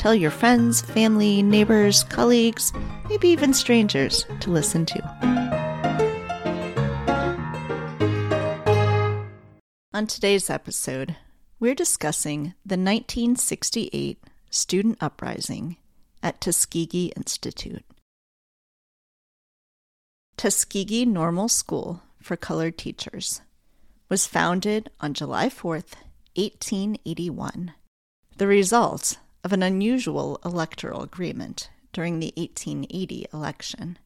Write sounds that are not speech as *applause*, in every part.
Tell your friends, family, neighbors, colleagues, maybe even strangers to listen to. On today's episode, we're discussing the 1968 student uprising at Tuskegee Institute. Tuskegee Normal School for Colored Teachers was founded on July 4th, 1881. The result of an unusual electoral agreement during the 1880 election.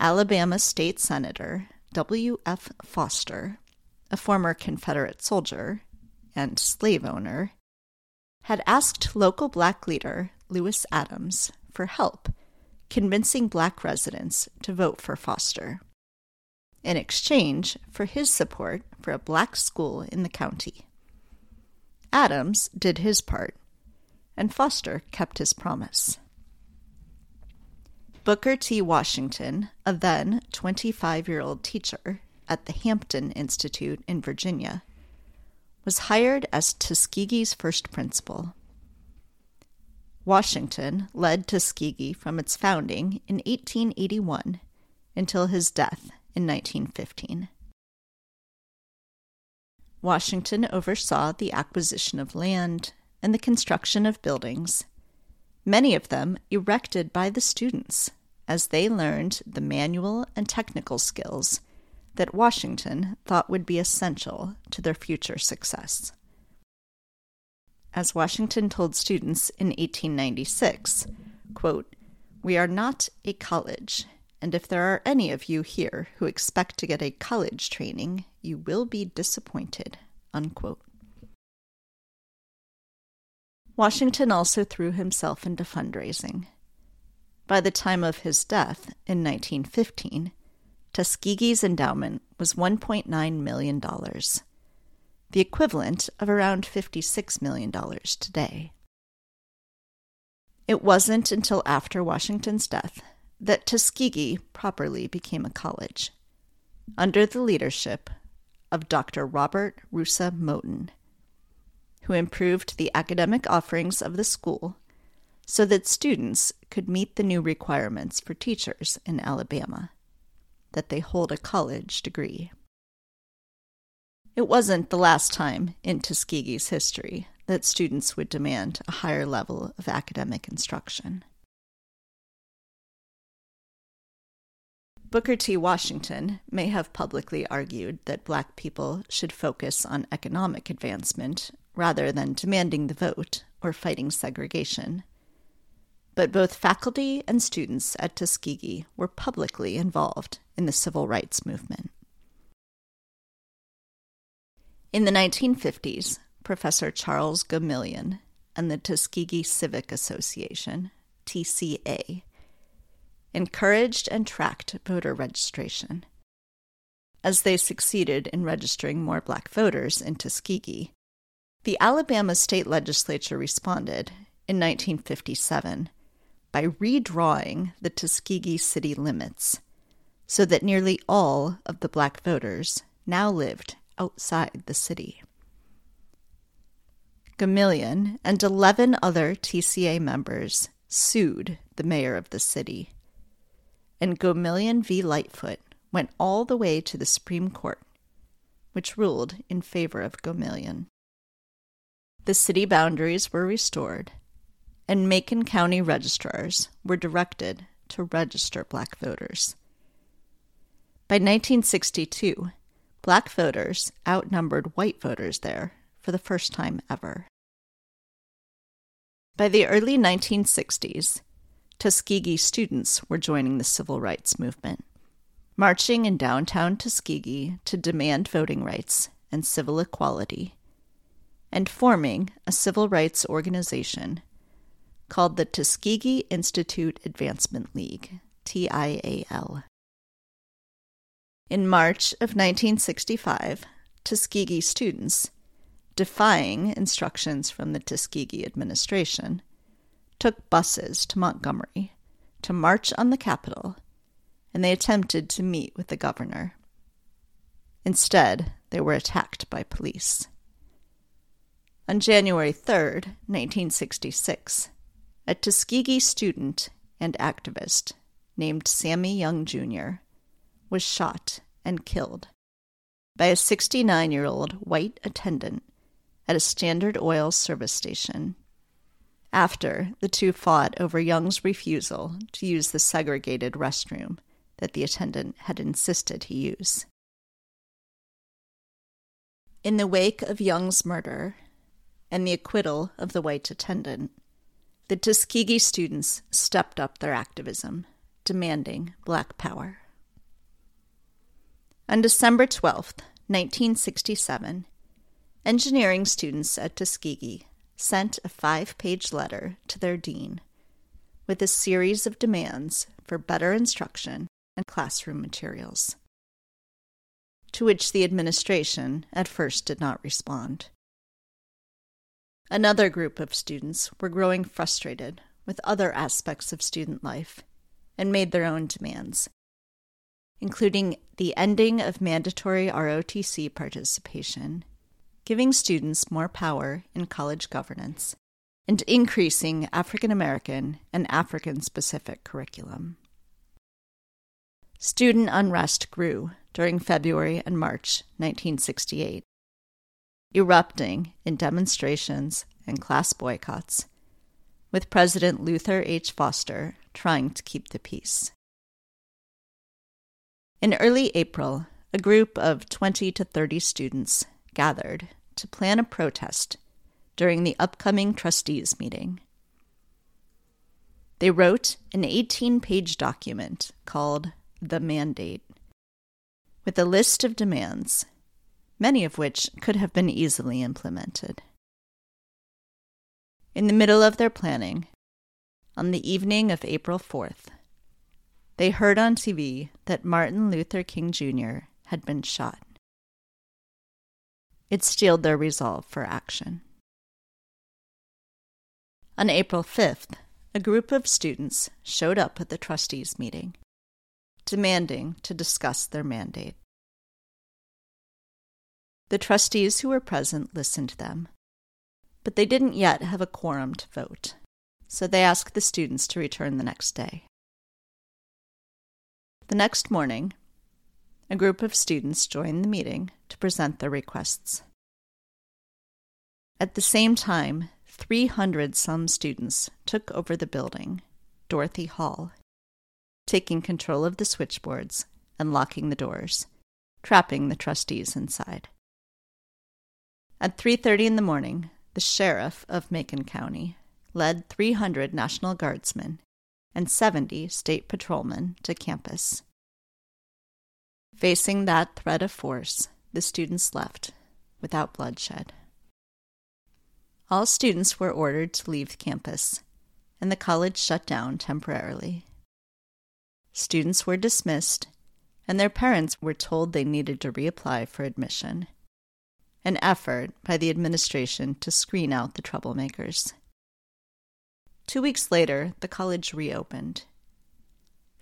Alabama State Senator W.F. Foster, a former Confederate soldier and slave owner, had asked local black leader Lewis Adams for help convincing black residents to vote for Foster in exchange for his support for a black school in the county. Adams did his part and Foster kept his promise. Booker T. Washington, a then 25 year old teacher at the Hampton Institute in Virginia, was hired as Tuskegee's first principal. Washington led Tuskegee from its founding in 1881 until his death in 1915. Washington oversaw the acquisition of land, and the construction of buildings, many of them erected by the students as they learned the manual and technical skills that Washington thought would be essential to their future success. As Washington told students in 1896, quote, We are not a college, and if there are any of you here who expect to get a college training, you will be disappointed. Unquote. Washington also threw himself into fundraising. By the time of his death in 1915, Tuskegee's endowment was $1.9 million, the equivalent of around $56 million today. It wasn't until after Washington's death that Tuskegee properly became a college, under the leadership of Dr. Robert Russa Moton who improved the academic offerings of the school so that students could meet the new requirements for teachers in Alabama that they hold a college degree. It wasn't the last time in Tuskegee's history that students would demand a higher level of academic instruction. Booker T. Washington may have publicly argued that black people should focus on economic advancement rather than demanding the vote or fighting segregation. But both faculty and students at Tuskegee were publicly involved in the civil rights movement. In the 1950s, Professor Charles Gomillion and the Tuskegee Civic Association, TCA, encouraged and tracked voter registration. As they succeeded in registering more black voters in Tuskegee, the Alabama state legislature responded in 1957 by redrawing the Tuskegee city limits so that nearly all of the black voters now lived outside the city. Gomillion and 11 other TCA members sued the mayor of the city, and Gomillion v. Lightfoot went all the way to the Supreme Court, which ruled in favor of Gomillion the city boundaries were restored, and Macon County registrars were directed to register black voters. By 1962, black voters outnumbered white voters there for the first time ever. By the early 1960s, Tuskegee students were joining the civil rights movement, marching in downtown Tuskegee to demand voting rights and civil equality and forming a civil rights organization called the Tuskegee Institute Advancement League, TIAL. In March of 1965, Tuskegee students, defying instructions from the Tuskegee administration, took buses to Montgomery to march on the Capitol, and they attempted to meet with the governor. Instead, they were attacked by police. On January 3, 1966, a Tuskegee student and activist named Sammy Young Jr. was shot and killed by a 69 year old white attendant at a Standard Oil service station after the two fought over Young's refusal to use the segregated restroom that the attendant had insisted he use. In the wake of Young's murder and the acquittal of the white attendant, the Tuskegee students stepped up their activism, demanding black power. On December 12, 1967, engineering students at Tuskegee sent a five page letter to their dean with a series of demands for better instruction and classroom materials, to which the administration at first did not respond. Another group of students were growing frustrated with other aspects of student life and made their own demands, including the ending of mandatory ROTC participation giving students more power in college governance, and increasing African American and African specific curriculum. Student unrest grew during February and March 1968, erupting in demonstrations and class boycotts, with President Luther H. Foster trying to keep the peace. In early April, a group of 20 to 30 students gathered to plan a protest during the upcoming trustees meeting. They wrote an 18 page document called The Mandate with a list of demands, many of which could have been easily implemented. In the middle of their planning, on the evening of April 4th, they heard on TV that Martin Luther King Jr. had been shot. It steeled their resolve for action. On April 5th, a group of students showed up at the trustees' meeting, demanding to discuss their mandate. The trustees who were present listened to them, but they didn't yet have a quorum to vote, so they asked the students to return the next day. The next morning, a group of students joined the meeting to present their requests. At the same time, 300 some students took over the building, Dorothy Hall, taking control of the switchboards and locking the doors, trapping the trustees inside. At 3:30 in the morning, the sheriff of Macon County led 300 National Guardsmen and 70 state patrolmen to campus. Facing that threat of force, the students left without bloodshed. All students were ordered to leave campus, and the college shut down temporarily. Students were dismissed, and their parents were told they needed to reapply for admission, an effort by the administration to screen out the troublemakers. Two weeks later, the college reopened.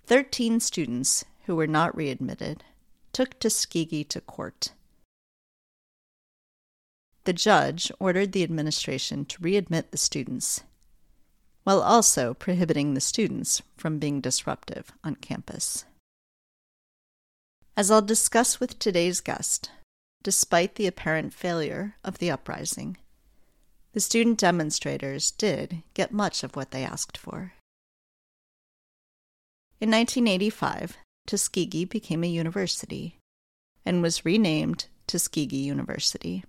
Thirteen students who were not readmitted took Tuskegee to court. The judge ordered the administration to readmit the students, while also prohibiting the students from being disruptive on campus. As I'll discuss with today's guest, despite the apparent failure of the uprising, the student demonstrators did get much of what they asked for. In 1985, Tuskegee became a university and was renamed Tuskegee University.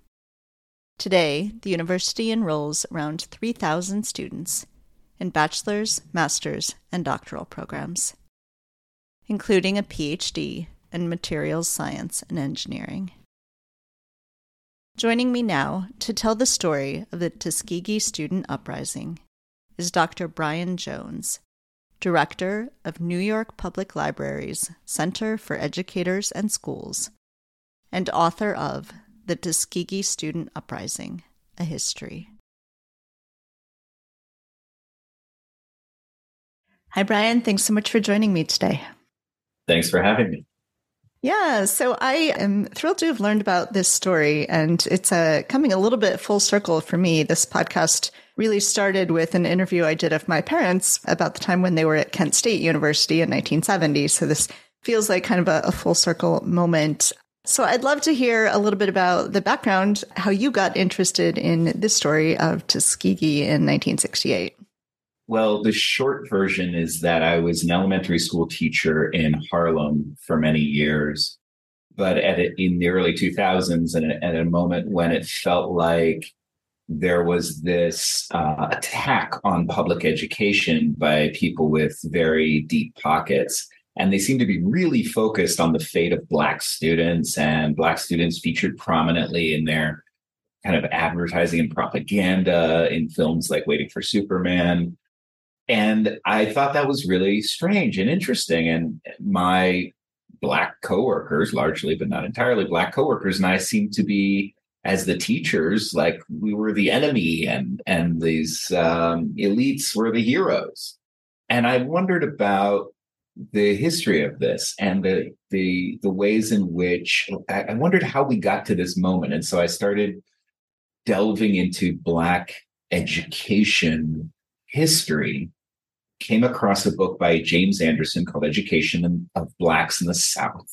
Today, the university enrolls around 3,000 students in bachelor's, master's, and doctoral programs, including a PhD in materials science and engineering. Joining me now to tell the story of the Tuskegee student uprising is Dr. Brian Jones, Director of New York Public Library's Center for Educators and Schools, and author of The Tuskegee Student Uprising A History. Hi, Brian. Thanks so much for joining me today. Thanks for having me. Yeah, so I am thrilled to have learned about this story, and it's uh, coming a little bit full circle for me. This podcast really started with an interview I did of my parents about the time when they were at Kent State University in 1970. So this feels like kind of a, a full circle moment. So I'd love to hear a little bit about the background, how you got interested in this story of Tuskegee in 1968. Well, the short version is that I was an elementary school teacher in Harlem for many years. But at a, in the early 2000s, and at a moment when it felt like there was this uh, attack on public education by people with very deep pockets. And they seemed to be really focused on the fate of Black students, and Black students featured prominently in their kind of advertising and propaganda in films like Waiting for Superman. And I thought that was really strange and interesting. And my black coworkers, largely but not entirely black coworkers, and I seemed to be as the teachers like we were the enemy and and these um, elites were the heroes. And I wondered about the history of this and the the the ways in which I, I wondered how we got to this moment. And so I started delving into black education history came across a book by James Anderson called Education of Blacks in the South,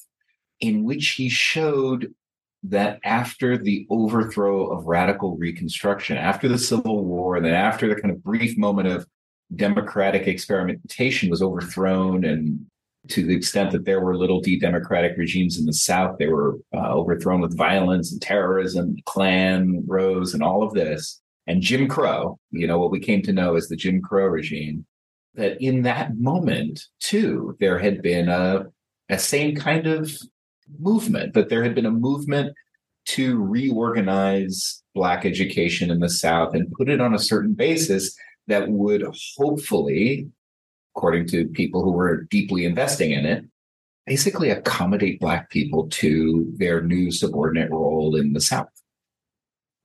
in which he showed that after the overthrow of radical reconstruction, after the Civil War, and then after the kind of brief moment of democratic experimentation was overthrown, and to the extent that there were little d democratic regimes in the South, they were uh, overthrown with violence and terrorism, Klan rose, and all of this. And Jim Crow, you know, what we came to know as the Jim Crow regime, that in that moment, too, there had been a, a same kind of movement, that there had been a movement to reorganize Black education in the South and put it on a certain basis that would hopefully, according to people who were deeply investing in it, basically accommodate Black people to their new subordinate role in the South.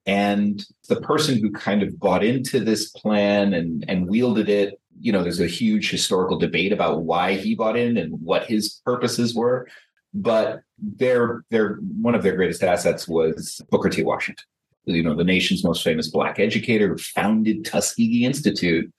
And the person who kind of bought into this plan and, and wielded it you know, there's a huge historical debate about why he bought in and what his purposes were. But their their one of their greatest assets was Booker T. Washington, you know, the nation's most famous black educator who founded Tuskegee Institute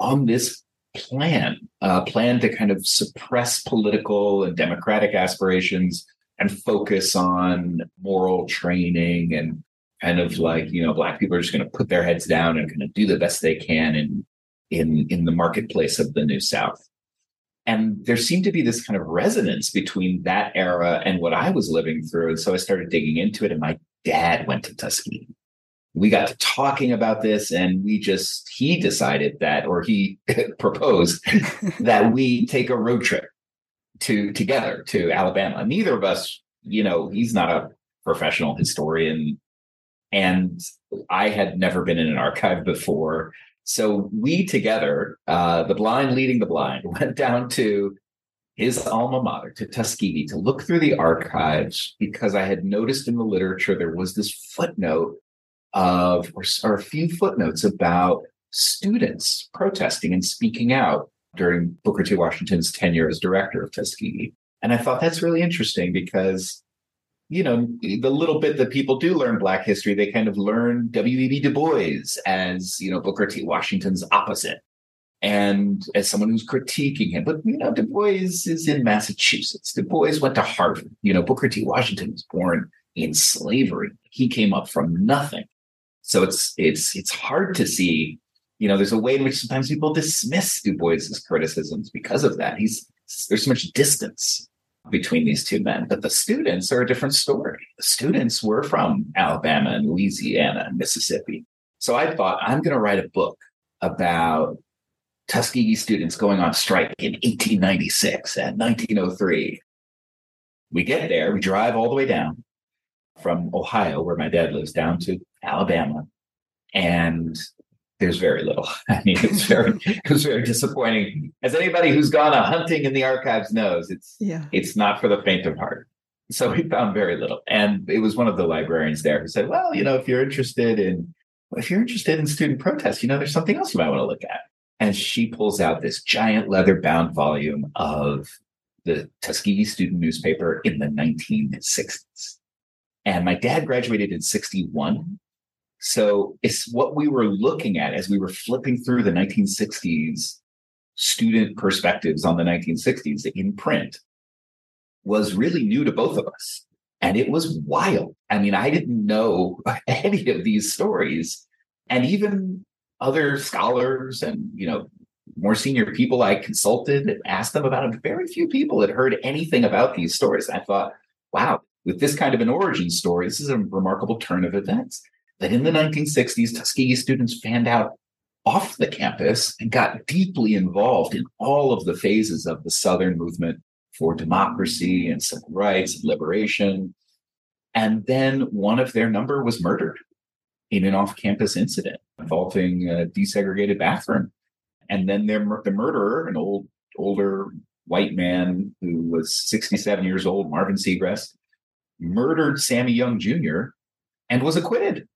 on this plan, a plan to kind of suppress political and democratic aspirations and focus on moral training and kind of like, you know, black people are just going to put their heads down and kind of do the best they can and in in the marketplace of the New South. And there seemed to be this kind of resonance between that era and what I was living through. And so I started digging into it. And my dad went to Tuskegee. We got to talking about this, and we just, he decided that, or he *laughs* proposed *laughs* that we take a road trip to together to Alabama. Neither of us, you know, he's not a professional historian. And I had never been in an archive before. So we together, uh, the blind leading the blind, *laughs* went down to his alma mater, to Tuskegee, to look through the archives because I had noticed in the literature there was this footnote of, or, or a few footnotes about students protesting and speaking out during Booker T. Washington's tenure as director of Tuskegee. And I thought that's really interesting because you know, the little bit that people do learn Black history, they kind of learn W.E.B. Du Bois as, you know, Booker T. Washington's opposite and as someone who's critiquing him. But, you know, Du Bois is in Massachusetts. Du Bois went to Harvard. You know, Booker T. Washington was born in slavery. He came up from nothing. So it's it's it's hard to see, you know, there's a way in which sometimes people dismiss Du Bois's criticisms because of that. He's there's so much distance between these two men. But the students are a different story. The students were from Alabama and Louisiana and Mississippi. So I thought, I'm going to write a book about Tuskegee students going on strike in 1896 and 1903. We get there, we drive all the way down from Ohio, where my dad lives, down to Alabama. And there's very little. *laughs* I mean, it's very it was very disappointing. As anybody who's gone a hunting in the archives knows, it's yeah. it's not for the faint of heart. So we found very little. And it was one of the librarians there who said, Well, you know, if you're interested in if you're interested in student protests, you know, there's something else you might want to look at. And she pulls out this giant leather bound volume of the Tuskegee student newspaper in the 1960s. And my dad graduated in 61. So it's what we were looking at as we were flipping through the 1960s student perspectives on the 1960s in print was really new to both of us. And it was wild. I mean, I didn't know *laughs* any of these stories. And even other scholars and, you know, more senior people I consulted and asked them about it. Very few people had heard anything about these stories. I thought, wow, with this kind of an origin story, this is a remarkable turn of events. That in the 1960s, Tuskegee students fanned out off the campus and got deeply involved in all of the phases of the Southern movement for democracy and civil rights and liberation. And then one of their number was murdered in an off campus incident involving a desegregated bathroom and then their, the murderer, an old, older white man who was 67 years old, Marvin Segrest, murdered Sammy Young Jr. and was acquitted.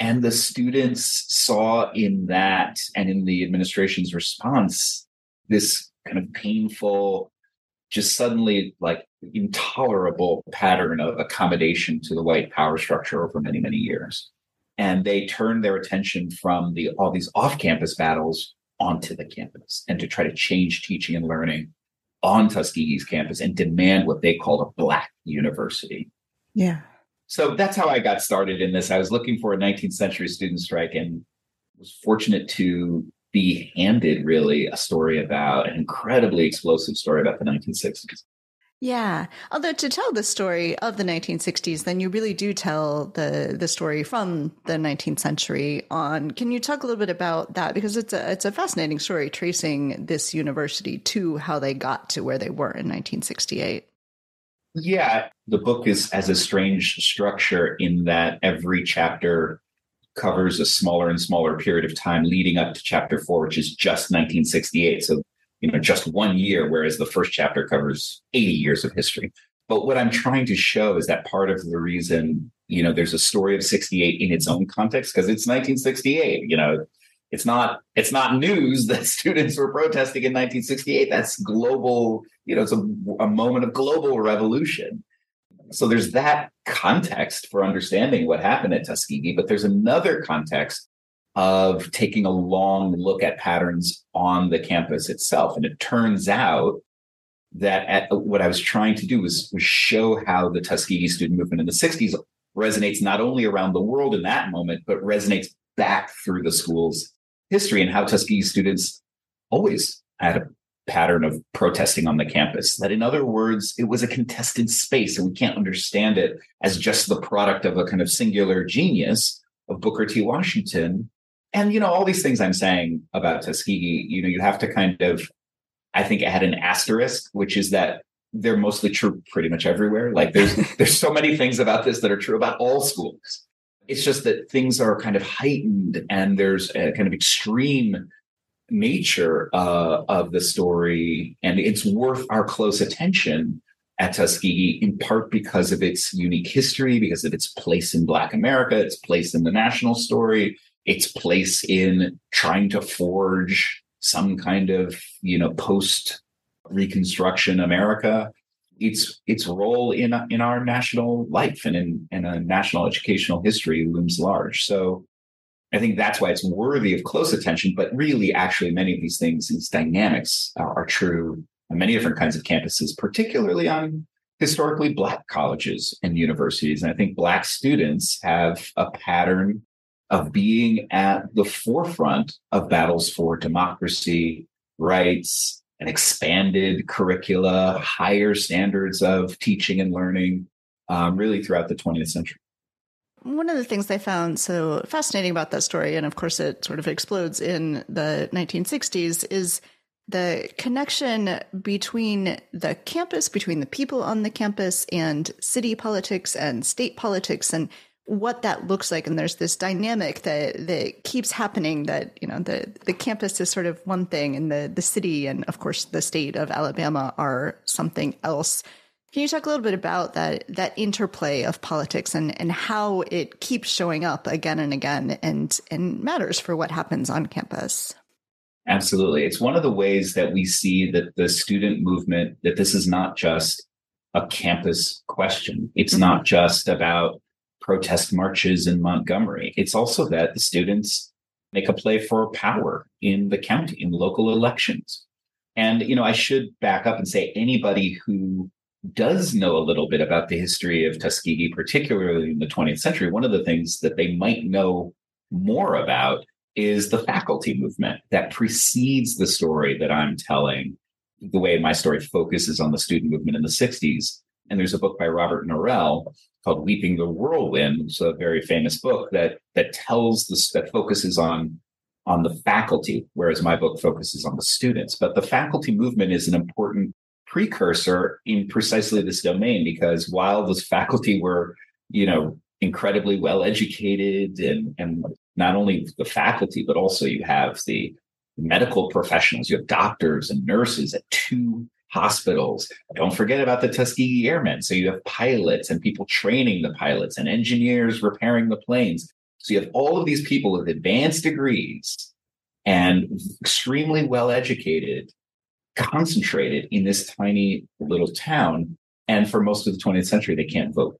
And the students saw in that and in the administration's response this kind of painful, just suddenly like intolerable pattern of accommodation to the white power structure over many, many years. And they turned their attention from the all these off-campus battles onto the campus and to try to change teaching and learning on Tuskegee's campus and demand what they called a Black university. Yeah. So that's how I got started in this. I was looking for a 19th century student strike and was fortunate to be handed really a story about an incredibly explosive story about the 1960s. Yeah. Although to tell the story of the 1960s, then you really do tell the the story from the 19th century on. Can you talk a little bit about that because it's a it's a fascinating story tracing this university to how they got to where they were in 1968. Yeah, the book is has a strange structure in that every chapter covers a smaller and smaller period of time leading up to chapter 4 which is just 1968. So you know, just one year, whereas the first chapter covers 80 years of history. But what I'm trying to show is that part of the reason, you know, there's a story of 68 in its own context, because it's 1968, you know, it's not it's not news *laughs* that students were protesting in 1968 that's global you know it's a, a moment of global revolution so there's that context for understanding what happened at tuskegee but there's another context of taking a long look at patterns on the campus itself. And it turns out that at, what I was trying to do was, was show how the Tuskegee student movement in the 60s resonates not only around the world in that moment, but resonates back through the school's history and how Tuskegee students always had a pattern of protesting on the campus. That, in other words, it was a contested space, and we can't understand it as just the product of a kind of singular genius of Booker T. Washington, and you know all these things i'm saying about tuskegee you know you have to kind of i think add an asterisk which is that they're mostly true pretty much everywhere like there's *laughs* there's so many things about this that are true about all schools it's just that things are kind of heightened and there's a kind of extreme nature uh, of the story. And it's worth our close attention at Tuskegee in part because of its unique history, because of its place in Black America, its place in the national story, its place in trying to forge some kind of you know post reconstruction america its its role in in our national life and in, in a national educational history looms large. So i think that's why it's worthy of close attention but really actually many of these things these dynamics are, are true on many different kinds of campuses particularly on historically black colleges and universities. And i think black students have a pattern of being at the forefront of battles for democracy, rights, an expanded curricula, higher standards of teaching and learning, um, really throughout the 20th century. One of the things I found so fascinating about that story, and of course it sort of explodes in the 1960s, is the connection between the campus, between the people on the campus, and city politics and state politics. And what that looks like. And there's this dynamic that that keeps happening that, you know, the the campus is sort of one thing and the the city and of course the state of Alabama are something else. Can you talk a little bit about that that interplay of politics and, and how it keeps showing up again and again and and matters for what happens on campus? Absolutely. It's one of the ways that we see that the student movement, that this is not just a campus question. It's mm-hmm. not just about protest marches in Montgomery. It's also that the students make a play for power in the county, in local elections. And, you know, I should back up and say anybody who does know a little bit about the history of Tuskegee, particularly in the 20th century, one of the things that they might know more about is the faculty movement that precedes the story that I'm telling. The way my story focuses on the student movement in the 60s. And there's a book by Robert Norrell called Reaping the Whirlwind. It's a very famous book that that tells this that focuses on on the faculty, whereas my book focuses on the students. But the faculty movement is an important precursor in precisely this domain because while those faculty were, you know, incredibly well educated and, and not only the faculty, but also you have the medical professionals, you have doctors and nurses at two hospitals. Don't forget about the Tuskegee Airmen. So you have pilots and people training the pilots and engineers repairing the planes. So you have all of these people with advanced degrees and extremely well educated, concentrated in this tiny little town. And for most of the 20th century, they can't vote.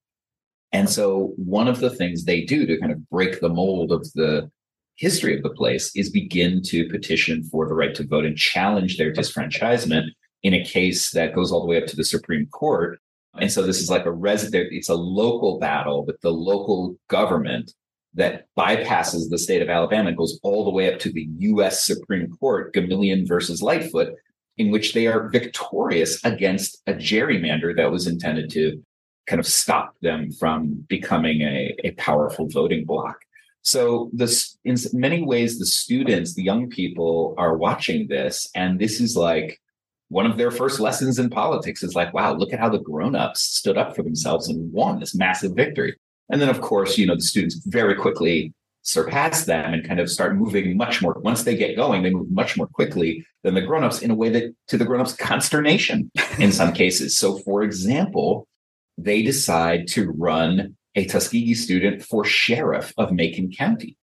And so one of the things they do to kind of break the mold of the history of the place is begin to petition for the right to vote and challenge their disfranchisement in a case that goes all the way up to the Supreme Court. And so this is like a resident, it's a local battle with the local government that bypasses the state of Alabama and goes all the way up to the US Supreme Court, Gomillion versus Lightfoot, in which they are victorious against a gerrymander that was intended to kind of stop them from becoming a, a powerful voting bloc. So this, in many ways, the students, the young people are watching this, and this is like one of their first lessons in politics is like, wow, look at how the grown-ups stood up for themselves and won this massive victory. And then, of course, you know, the students very quickly surpass them and kind of start moving much more. Once they get going, they move much more quickly than the grown-ups in a way that to the grown-ups *laughs* consternation in some cases. So, for example, they decide to run a Tuskegee student for sheriff of Macon County.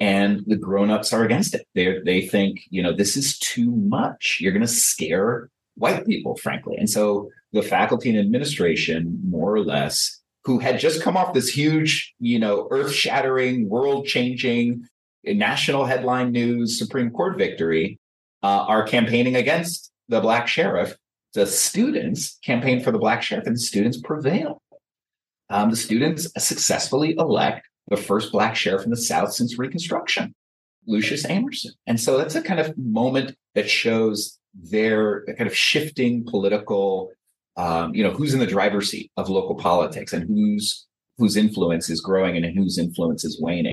And the grown-ups are against it. They they think, you know, this is too much. You're going to scare white people, frankly. And so the faculty and administration, more or less, who had just come off this huge, you know, earth-shattering, world-changing, national headline news Supreme Court victory, uh, are campaigning against the black sheriff the students campaign for the black sheriff and the students prevail. Um, the students successfully elect the first black sheriff in the South since Reconstruction, Lucius Amerson. And so that's a kind of moment that shows their kind of shifting political, um, you know, who's in the driver's seat of local politics and whose whose influence is growing and whose influence is waning.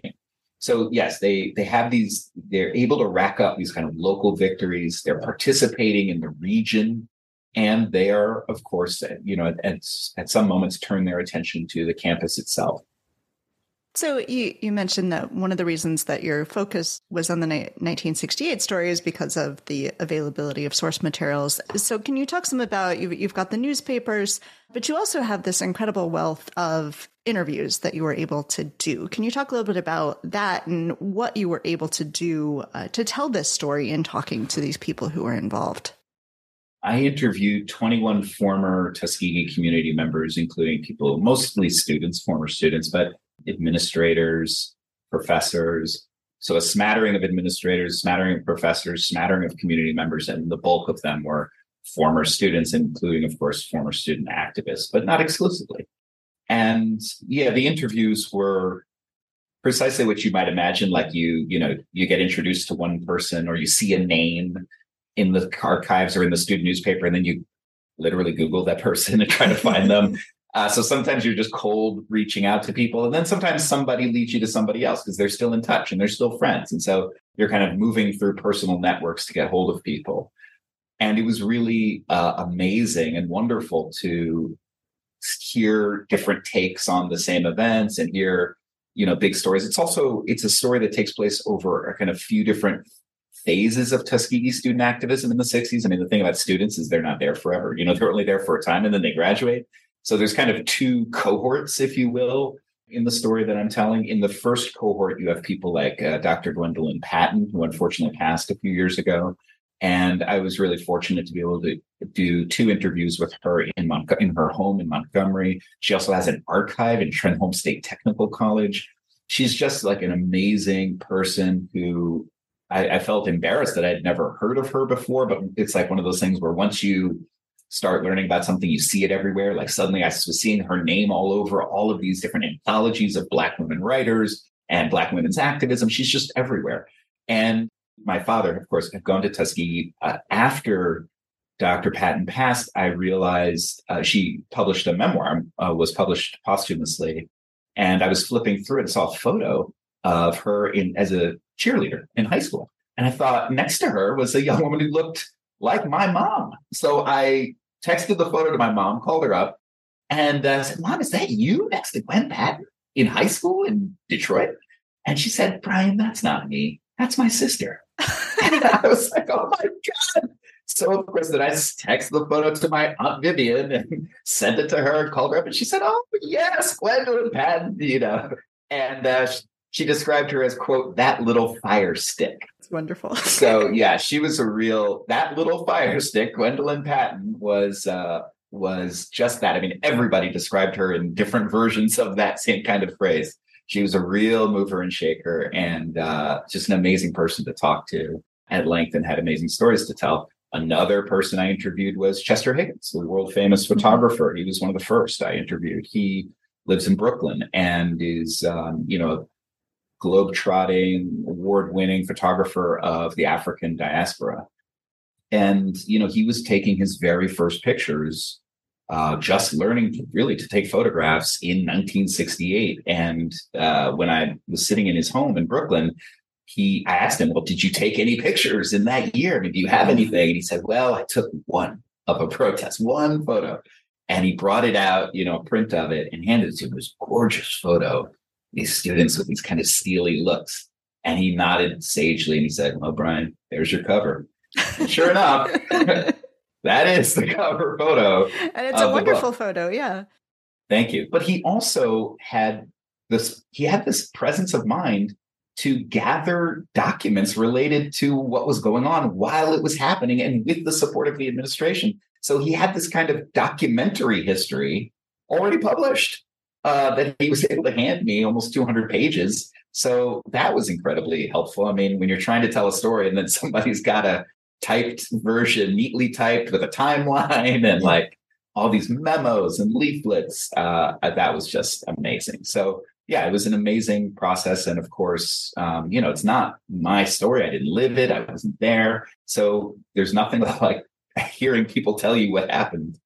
So yes, they they have these. They're able to rack up these kind of local victories. They're participating in the region and they are, of course, you know, at, at some moments turn their attention to the campus itself. So you, you mentioned that one of the reasons that your focus was on the 1968 story is because of the availability of source materials. So can you talk some about you've, you've got the newspapers, but you also have this incredible wealth of interviews that you were able to do. Can you talk a little bit about that and what you were able to do uh, to tell this story in talking to these people who were involved? I interviewed 21 former Tuskegee community members, including people, mostly students, former students, but administrators, professors. So a smattering of administrators, smattering of professors, smattering of community members, and the bulk of them were former students, including, of course, former student activists, but not exclusively. And yeah, the interviews were precisely what you might imagine. Like you, you know, you get introduced to one person or you see a name in the archives or in the student newspaper, and then you literally Google that person and try to find them. *laughs* Uh, so sometimes you're just cold reaching out to people, and then sometimes somebody leads you to somebody else because they're still in touch and they're still friends, and so you're kind of moving through personal networks to get hold of people. And it was really uh, amazing and wonderful to hear different takes on the same events and hear you know, big stories. It's also it's a story that takes place over a kind of few different phases of Tuskegee student activism in the 60s. I mean, the thing about students is they're not there forever. You know, they're only there for a time and then they graduate. So there's kind of two cohorts, if you will, in the story that I'm telling. In the first cohort, you have people like uh, Dr. Gwendolyn Patton, who unfortunately passed a few years ago. And I was really fortunate to be able to do two interviews with her in, Mon- in her home in Montgomery. She also has an archive in Trenholm State Technical College. She's just like an amazing person who I, I felt embarrassed that I'd never heard of her before. But it's like one of those things where once you start learning about something, you see it everywhere. Like suddenly I was seeing her name all over all of these different anthologies of Black women writers and Black women's activism. She's just everywhere. And my father, of course, had gone to Tuskegee uh, after Dr. Patton passed. I realized uh, she published a memoir, uh, was published posthumously, and I was flipping through it and saw a photo of her in as a cheerleader in high school, and I thought next to her was a young woman who looked like my mom. So I texted the photo to my mom, called her up, and uh, said, "Mom, is that you next to Gwen Patton in high school in Detroit?" And she said, "Brian, that's not me. That's my sister." *laughs* I was like, oh my God. So of course, then I texted the photo to my aunt Vivian and *laughs* sent it to her, and called her up, and she said, "Oh yes, Gwen Patton," you know, and uh, she described her as quote that little fire stick. It's wonderful. *laughs* so yeah, she was a real that little fire stick. Gwendolyn Patton was uh, was just that. I mean, everybody described her in different versions of that same kind of phrase. She was a real mover and shaker, and uh, just an amazing person to talk to at length and had amazing stories to tell. Another person I interviewed was Chester Higgins, the world famous mm-hmm. photographer. He was one of the first I interviewed. He lives in Brooklyn and is, um, you know, globe-trotting, award-winning photographer of the African diaspora. And you know, he was taking his very first pictures, uh, just learning to, really to take photographs in 1968. And uh, when I was sitting in his home in Brooklyn, he I asked him, Well, did you take any pictures in that year? I mean, do you have anything? And he said, Well, I took one of a protest, one photo. And he brought it out, you know, a print of it and handed it to him. It was gorgeous photo. These students with these kind of steely looks. And he nodded sagely and he said, Well, Brian, there's your cover. *laughs* sure enough, *laughs* that is the cover photo. And it's a wonderful photo, yeah. Thank you. But he also had this, he had this presence of mind to gather documents related to what was going on while it was happening and with the support of the administration. So he had this kind of documentary history already published uh, that he was able to hand me almost 200 pages. So that was incredibly helpful. I mean, when you're trying to tell a story and then *laughs* somebody's got a typed version, neatly typed with a timeline and like all these memos and leaflets, uh, that was just amazing. So yeah, it was an amazing process. And of course, um, you know, it's not my story. I didn't live it. I wasn't there. So there's nothing *laughs* like hearing people tell you what happened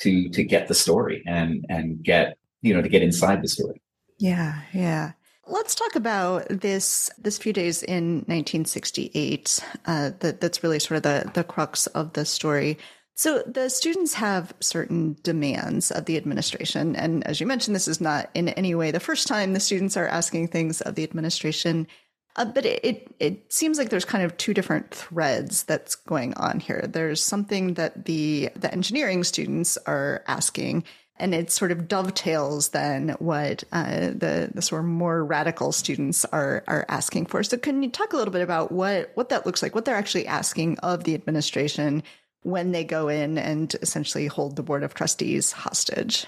to to get the story and and get you know to get inside the story. Yeah, yeah. Let's talk about this this few days in 1968. Uh, that that's really sort of the the crux of the story. So the students have certain demands of the administration. And as you mentioned, this is not in any way the first time the students are asking things of the administration. Uh, but it, it, it seems like there's kind of two different threads that's going on here. There's something that the the engineering students are asking, and it sort of dovetails then what uh, the the sort of more radical students are are asking for. So can you talk a little bit about what what that looks like, what they're actually asking of the administration? when they go in and essentially hold the board of trustees hostage.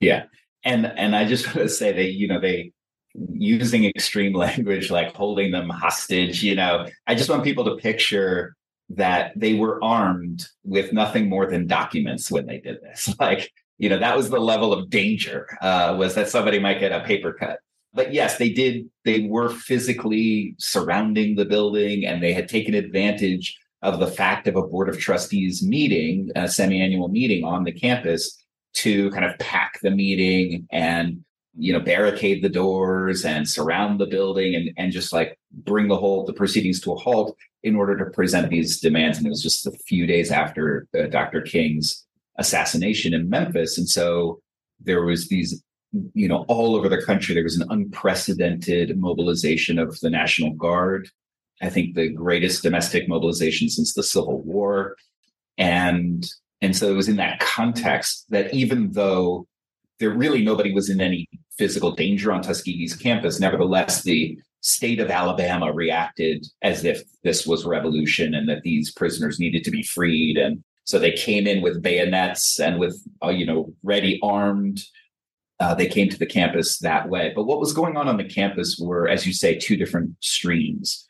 Yeah. And and I just *laughs* want to say that, you know, they using extreme *laughs* language like holding them hostage, you know, I just want people to picture that they were armed with nothing more than documents when they did this. *laughs* Like, you know, that was the level of danger, uh, was that somebody might get a paper cut. But yes, they did, they were physically surrounding the building and they had taken advantage of the fact of a board of trustees meeting, a semi-annual meeting on the campus to kind of pack the meeting and you know barricade the doors and surround the building and and just like bring the whole the proceedings to a halt in order to present these demands and it was just a few days after uh, Dr. King's assassination in Memphis and so there was these you know, all over the country, there was an unprecedented mobilization of the National Guard. I think the greatest domestic mobilization since the Civil War. And and so it was in that context that even though there really nobody was in any physical danger on Tuskegee's campus, nevertheless, the state of Alabama reacted as if this was revolution and that these prisoners needed to be freed. And so they came in with bayonets and with, uh, you know, ready armed. Uh, they came to the campus that way. But what was going on on the campus were, as you say, two different streams.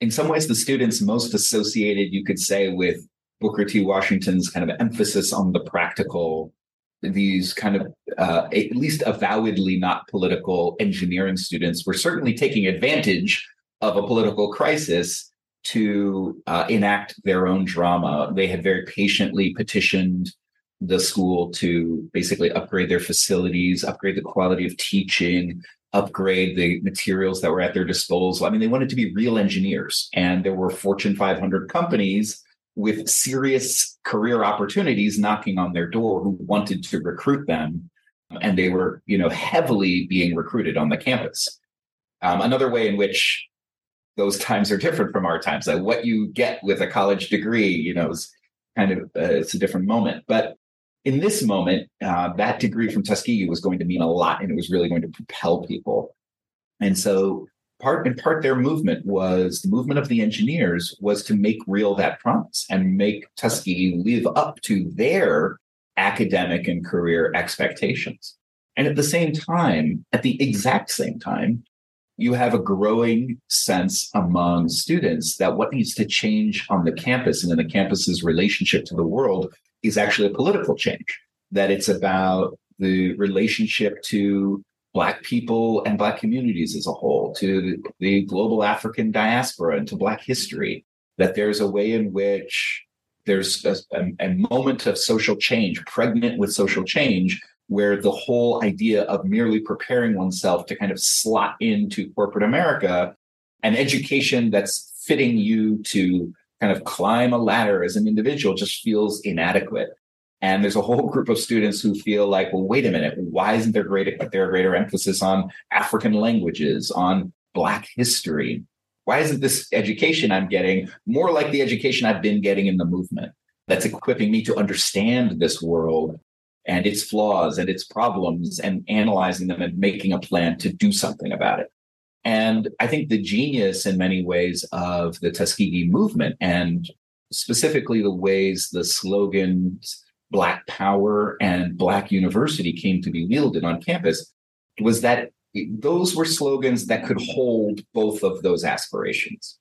In some ways, the students most associated, you could say, with Booker T. Washington's kind of emphasis on the practical, these kind of uh, at least avowedly not political engineering students were certainly taking advantage of a political crisis to uh, enact their own drama. They had very patiently petitioned the school to basically upgrade their facilities, upgrade the quality of teaching, upgrade the materials that were at their disposal. I mean, they wanted to be real engineers, and there were Fortune 500 companies with serious career opportunities knocking on their door who wanted to recruit them and they were you know heavily being recruited on the campus um, another way in which those times are different from our times. Like what you get with a college degree you know is kind of uh, it's a different moment. But in this moment uh, that degree from tuskegee was going to mean a lot and it was really going to propel people. And so part in part their movement was the movement of the engineers was to make real that promise and make Tuskegee live up to their academic and career expectations. And at the same time, at the exact same time, you have a growing sense among students that what needs to change on the campus and in the campus's relationship to the world is actually a political change, that it's about the relationship to Black people and Black communities as a whole, to the global African diaspora, and to Black history, that there's a way in which there's a, a, moment of social change, pregnant with social change, where the whole idea of merely preparing oneself to kind of slot into corporate America, an education that's fitting you to kind of climb a ladder as an individual just feels inadequate. And there's a whole group of students who feel like, well, wait a minute, why isn't there greater there a greater emphasis on African languages, on Black history? Why isn't this education I'm getting more like the education I've been getting in the movement that's equipping me to understand this world and its flaws and its problems and analyzing them and making a plan to do something about it? And I think the genius in many ways of the Tuskegee movement and specifically the ways the slogans Black power and Black university came to be wielded on campus was that those were slogans that could hold both of those aspirations.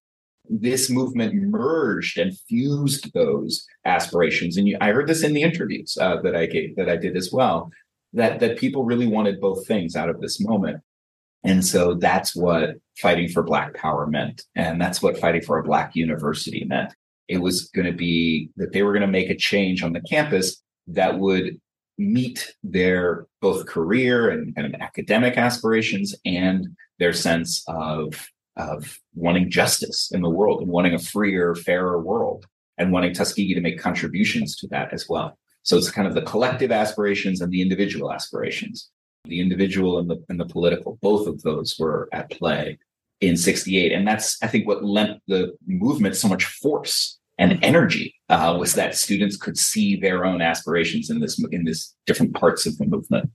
This movement merged and fused those aspirations, and you, I heard this in the interviews uh, that I gave, that I did as well. That that people really wanted both things out of this moment, and so that's what fighting for Black power meant, and that's what fighting for a Black university meant. It was going to be that they were going to make a change on the campus that would meet their both career and kind of academic aspirations and their sense of of wanting justice in the world and wanting a freer, fairer world and wanting Tuskegee to make contributions to that as well. So it's kind of the collective aspirations and the individual aspirations. The individual and the and the political, both of those were at play in 68. And that's, I think, what lent the movement so much force and energy uh, was that students could see their own aspirations in this in this different parts of the movement.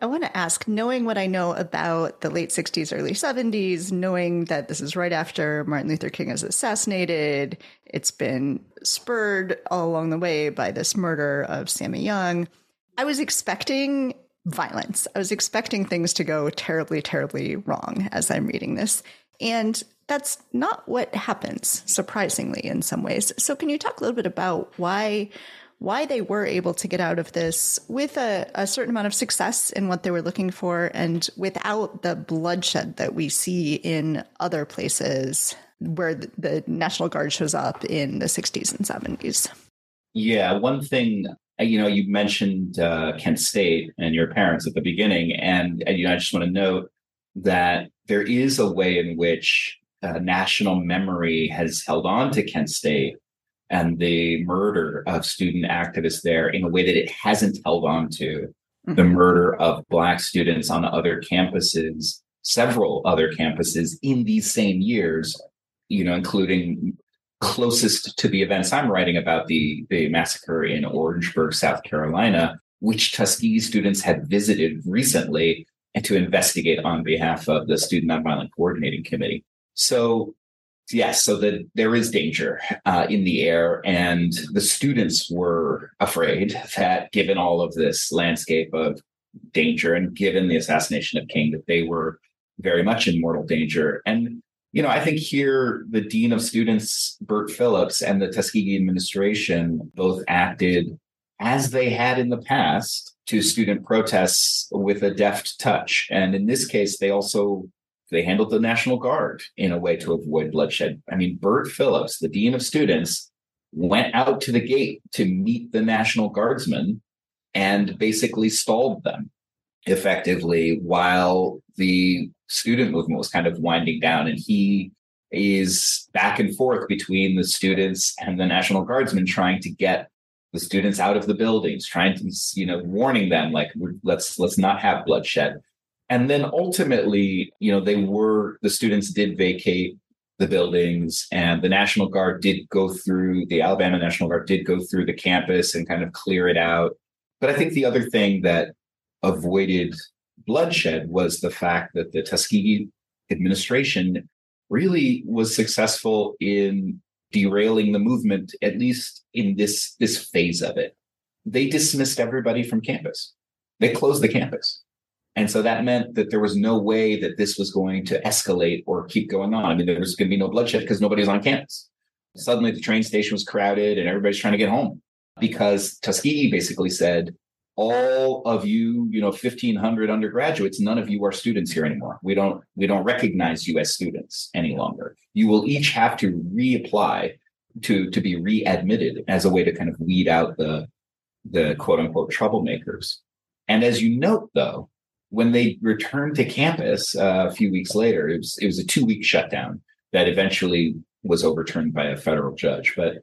I want to ask, knowing what I know about the late 60s, early 70s, knowing that this is right after Martin Luther King is assassinated, it's been spurred all along the way by this murder of Sammy Young. I was expecting violence. I was expecting things to go terribly, terribly wrong as I'm reading this. And that's not what happens, surprisingly, in some ways. So, can you talk a little bit about why? Why they were able to get out of this with a, a certain amount of success in what they were looking for and without the bloodshed that we see in other places where the, National Guard shows up in the 60s and 70s. Yeah, one thing uh, you know, you mentioned uh, Kent State and your parents at the beginning, and, and you know, I just want to note that there is a way in which uh, national memory has held on to Kent State and the murder of student activists there in a way that it hasn't held on to mm-hmm. the murder of Black students on other campuses, several other campuses in these same years, you know, including closest to the events I'm writing about the, the massacre in Orangeburg, South Carolina, which Tuskegee students had visited recently and to investigate on behalf of the Student Nonviolent Coordinating Committee. So yes, so that there is danger uh, in the air, and the students were afraid that, given all of this landscape of danger, and given the assassination of King, that they were very much in mortal danger. And you know, I think here the dean of students, Bert Phillips, and the Tuskegee administration both acted as they had in the past to student protests with a deft touch. And in this case, they also they handled the National Guard in a way to avoid bloodshed. I mean, Bert Phillips, the dean of students, went out to the gate to meet the National Guardsmen and basically stalled them effectively while the student movement was kind of winding down. And he is back and forth between the students and the National Guardsmen trying to get the students out of the buildings, trying to, you know, warning them like, let's let's not have bloodshed. And then ultimately, you know, they were the students did vacate the buildings and the National Guard did go through the Alabama National Guard did go through the campus and kind of clear it out. But I think the other thing that avoided bloodshed was the fact that the Tuskegee administration really was successful in derailing the movement, at least in this, this phase of it. They dismissed everybody from campus. They closed the campus. And so that meant that there was no way that this was going to escalate or keep going on. I mean, there was going to be no bloodshed because nobody's on campus. Suddenly the train station was crowded and everybody's trying to get home because Tuskegee basically said, all of you, you know, 1500 undergraduates, none of you are students here anymore. We don't, we don't recognize you as students any longer. You will each have to reapply to, to be readmitted as a way to kind of weed out the, the quote unquote troublemakers. And as you note, though, when they returned to campus uh, a few weeks later, it was, it was a two week shutdown that eventually was overturned by a federal judge. But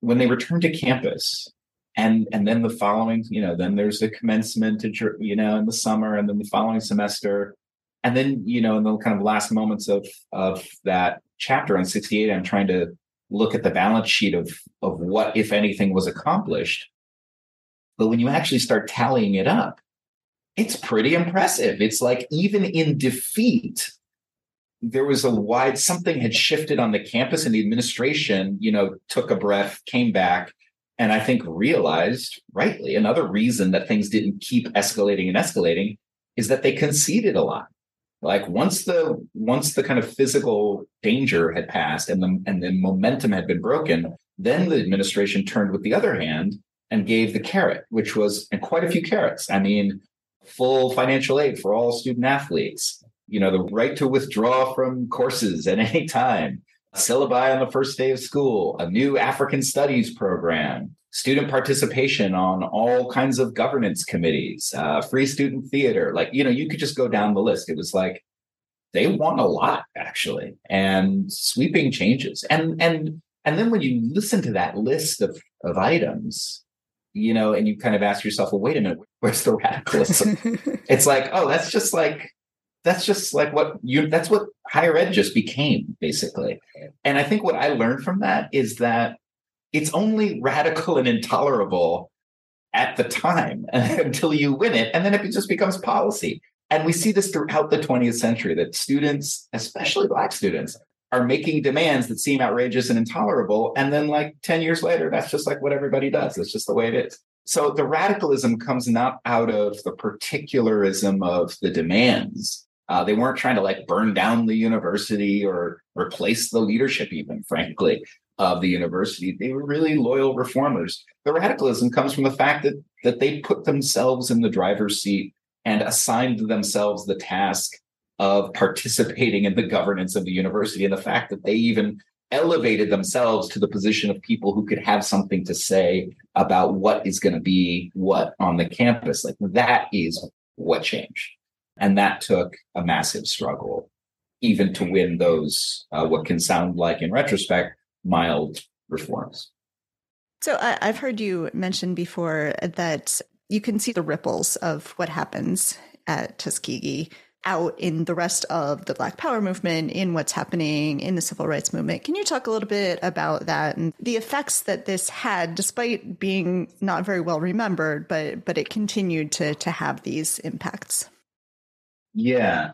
when they returned to campus, and and then the following you know then there's the commencement you know in the summer and then the following semester and then you know in the kind of last moments of of that chapter on 68 i'm trying to look at the balance sheet of of what if anything was accomplished but when you actually start tallying it up it's pretty impressive it's like even in defeat there was a wide something had shifted on the campus and the administration you know took a breath came back and I think realized rightly another reason that things didn't keep escalating and escalating is that they conceded a lot. Like once the once the kind of physical danger had passed and the and the momentum had been broken, then the administration turned with the other hand and gave the carrot, which was and quite a few carrots. I mean, full financial aid for all student athletes, you know, the right to withdraw from courses at any time, syllabi on the first day of school, a new African studies program, student participation on all kinds of governance committees, uh, free student theater. Like, you know, you could just go down the list. It was like they want a lot actually and sweeping changes. And and and then when you listen to that list of, of items, you know, and you kind of ask yourself, well, wait a minute, where's the radicalism? *laughs* it's like, oh, that's just like that's just like what you that's what higher ed just became basically and i think what i learned from that is that it's only radical and intolerable at the time *laughs* until you win it and then it just becomes policy and we see this throughout the 20th century that students especially black students are making demands that seem outrageous and intolerable and then like 10 years later that's just like what everybody does it's just the way it is so the radicalism comes not out of the particularism of the demands uh, they weren't trying to like burn down the university or replace the leadership, even frankly, of the university. They were really loyal reformers. The radicalism comes from the fact that that they put themselves in the driver's seat and assigned themselves the task of participating in the governance of the university, and the fact that they even elevated themselves to the position of people who could have something to say about what is going to be what on the campus. Like that is what changed. And that took a massive struggle, even to win those, uh, what can sound like in retrospect, mild reforms. So I, have heard you mention before that you can see the ripples of what happens at Tuskegee out in the rest of the Black Power movement, in what's happening in the civil rights movement. Can you talk a little bit about that and the effects that this had, despite being not very well remembered, but but it continued to to have these impacts? Yeah,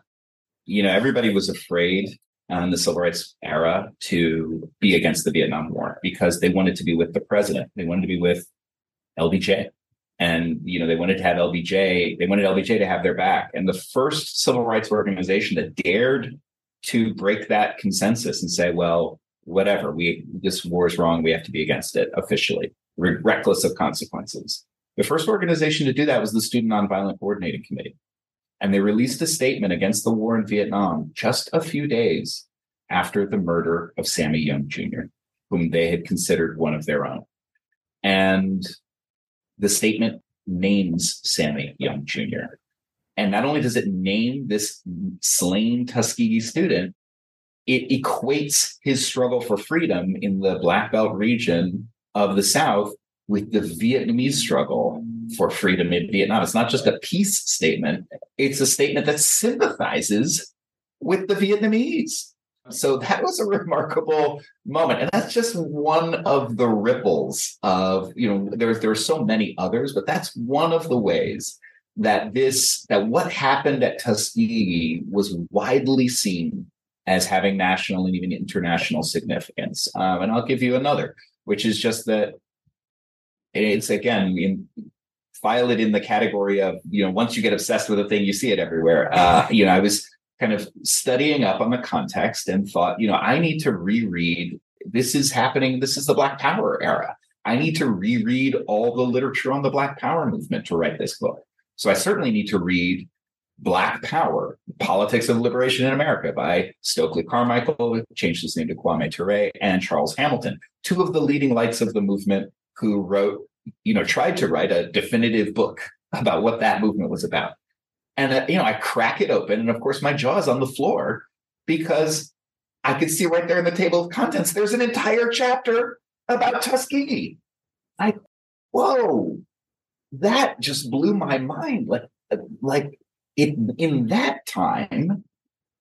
you know, everybody was afraid in the civil rights era to be against the Vietnam War because they wanted to be with the president. They wanted to be with LBJ and you know they wanted to have LBJ. They wanted LBJ to have their back. And the first civil rights organization that dared to break that consensus and say, "Well, whatever, we this war is wrong. We have to be against it officially, reckless of consequences." The first organization to do that was the Student Nonviolent Coordinating Committee, and they released a statement against the war in Vietnam just a few days after the murder of Sammy Young Jr., whom they had considered one of their own. And the statement names Sammy Young Jr. And not only does it name this slain Tuskegee student, it equates his struggle for freedom in the Black Belt region of the South with the Vietnamese struggle for freedom in Vietnam. It's not just a peace statement, it's a statement that sympathizes with the Vietnamese. So that was a remarkable moment. And that's just one of the ripples of, you know, there's there are so many others, but that's one of the ways that this that what happened at Tuskegee was widely seen as having national and even international significance. Um, and I'll give you another, which is just that it's again in, file it in the category of you know once you get obsessed with a thing, you see it everywhere. Uh, you know, I was kind of studying up on the context and thought, you know, I need to reread. This is happening. This is the Black Power era. I need to reread all the literature on the Black Power movement to write this book. So I certainly need to read Black Power, Politics of Liberation in America by Stokely Carmichael, changed his name to Kwame Ture, and Charles Hamilton, two of the leading lights of the movement who wrote, you know, tried to write a definitive book about what that movement was about. And, uh, you know, I crack it open. And of course, my jaw is on the floor because I could see right there in the table of contents, there's an entire chapter about Tuskegee. I, whoa, that just blew my mind. Like, uh, like it, in that time,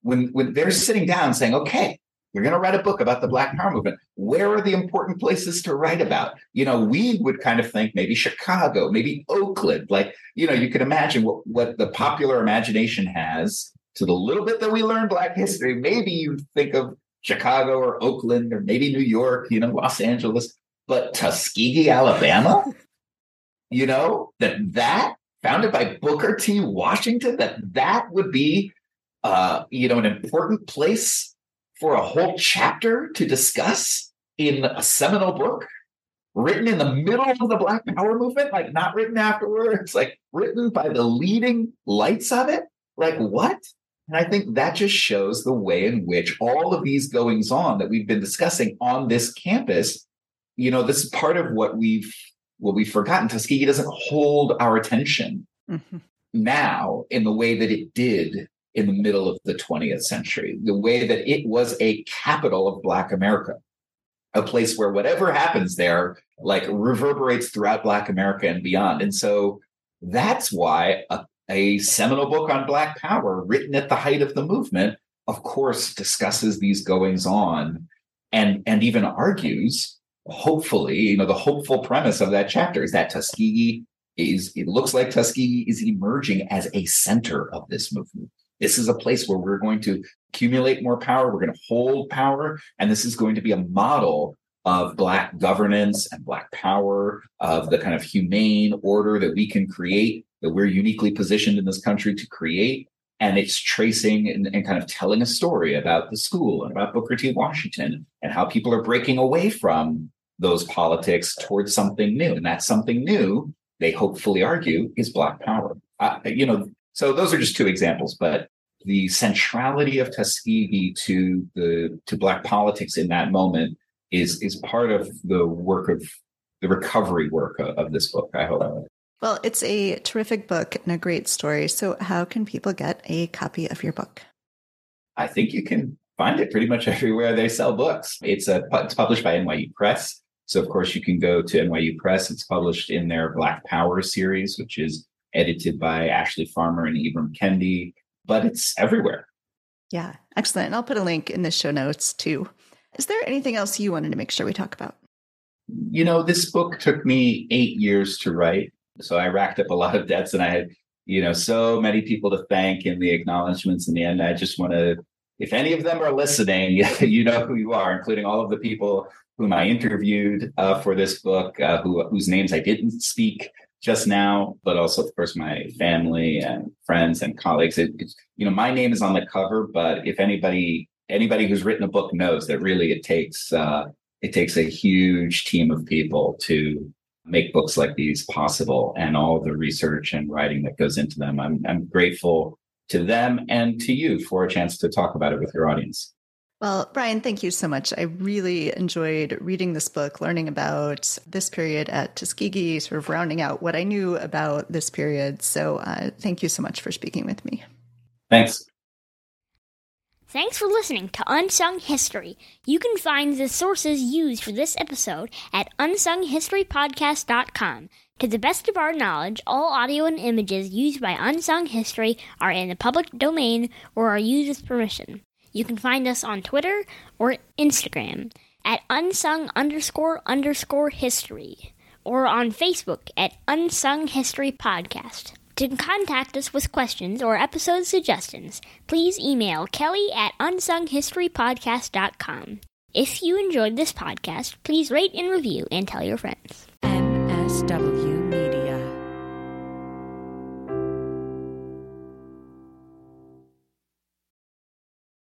when, when they're sitting down saying, okay, you're going to write a book about the Black Power movement. Where are the important places to write about? You know, we would kind of think maybe Chicago, maybe Oakland. Like, you know, you can imagine what, what the popular imagination has to the little bit that we learn Black history. Maybe you think of Chicago or Oakland or maybe New York, you know, Los Angeles, but Tuskegee, Alabama, you know, that that founded by Booker T. Washington, that that would be, uh, you know, an important place for a whole chapter to discuss in a seminal book written in the middle of the Black Power movement, like not written afterwards, like written by the leading lights of it. Like what? And I think that just shows the way in which all of these goings on that we've been discussing on this campus, you know, this is part of what we've what we've forgotten. Tuskegee doesn't hold our attention mm-hmm. now in the way that it did in the middle of the 20th century, the way that it was a capital of Black America, a place where whatever happens there, like reverberates throughout Black America and beyond. And so that's why a, a seminal book on Black Power, written at the height of the movement, of course, discusses these goings on and, and even argues, hopefully, you know, the hopeful premise of that chapter is that Tuskegee is, it looks like Tuskegee is emerging as a center of this movement. This is a place where we're going to accumulate more power. We're going to hold power. And this is going to be a model of Black governance and Black power, of the kind of humane order that we can create, that we're uniquely positioned in this country to create. And it's tracing and, and kind of telling a story about the school and about Booker T. Washington and how people are breaking away from those politics towards something new. And that something new, they hopefully argue, is Black power. Uh, you know, so those are just two examples, but the centrality of Tuskegee to the to black politics in that moment is is part of the work of the recovery work of, of this book. I hope. Well, it's a terrific book and a great story. So, how can people get a copy of your book? I think you can find it pretty much *laughs* everywhere they sell books. It's a it's published by NYU Press. So, of course, you can go to NYU Press. It's published in their Black Power series, which is edited by Ashley Farmer and Ibram Kendi, but it's everywhere. Yeah, excellent. And I'll put a link in the show notes too. Is there anything else you wanted to make sure we talk about? You know, this book took me eight years to write. So I racked up a lot of debts and I had, you know, so many people to thank in the acknowledgments in the end. I just want to, if any of them are listening, *laughs* you know who you are, including all of the people whom I interviewed uh, for this book, uh, who, whose names I didn't speak just now, but also, of course, my family and friends and colleagues. It, you know, my name is on the cover, but if anybody anybody who's written a book knows that really it takes uh, it takes a huge team of people to make books like these possible, and all the research and writing that goes into them. I'm I'm grateful to them and to you for a chance to talk about it with your audience. Well, Brian, thank you so much. I really enjoyed reading this book, learning about this period at Tuskegee, sort of rounding out what I knew about this period. So, uh, thank you so much for speaking with me. Thanks. Thanks for listening to Unsung History. You can find the sources used for this episode at unsunghistorypodcast.com. To the best of our knowledge, all audio and images used by Unsung History are in the public domain or are used with permission. You can find us on Twitter or Instagram at unsung underscore underscore history or on Facebook at Unsung History Podcast. To contact us with questions or episode suggestions, please email kelly at unsunghistorypodcast.com. If you enjoyed this podcast, please rate and review and tell your friends. MSW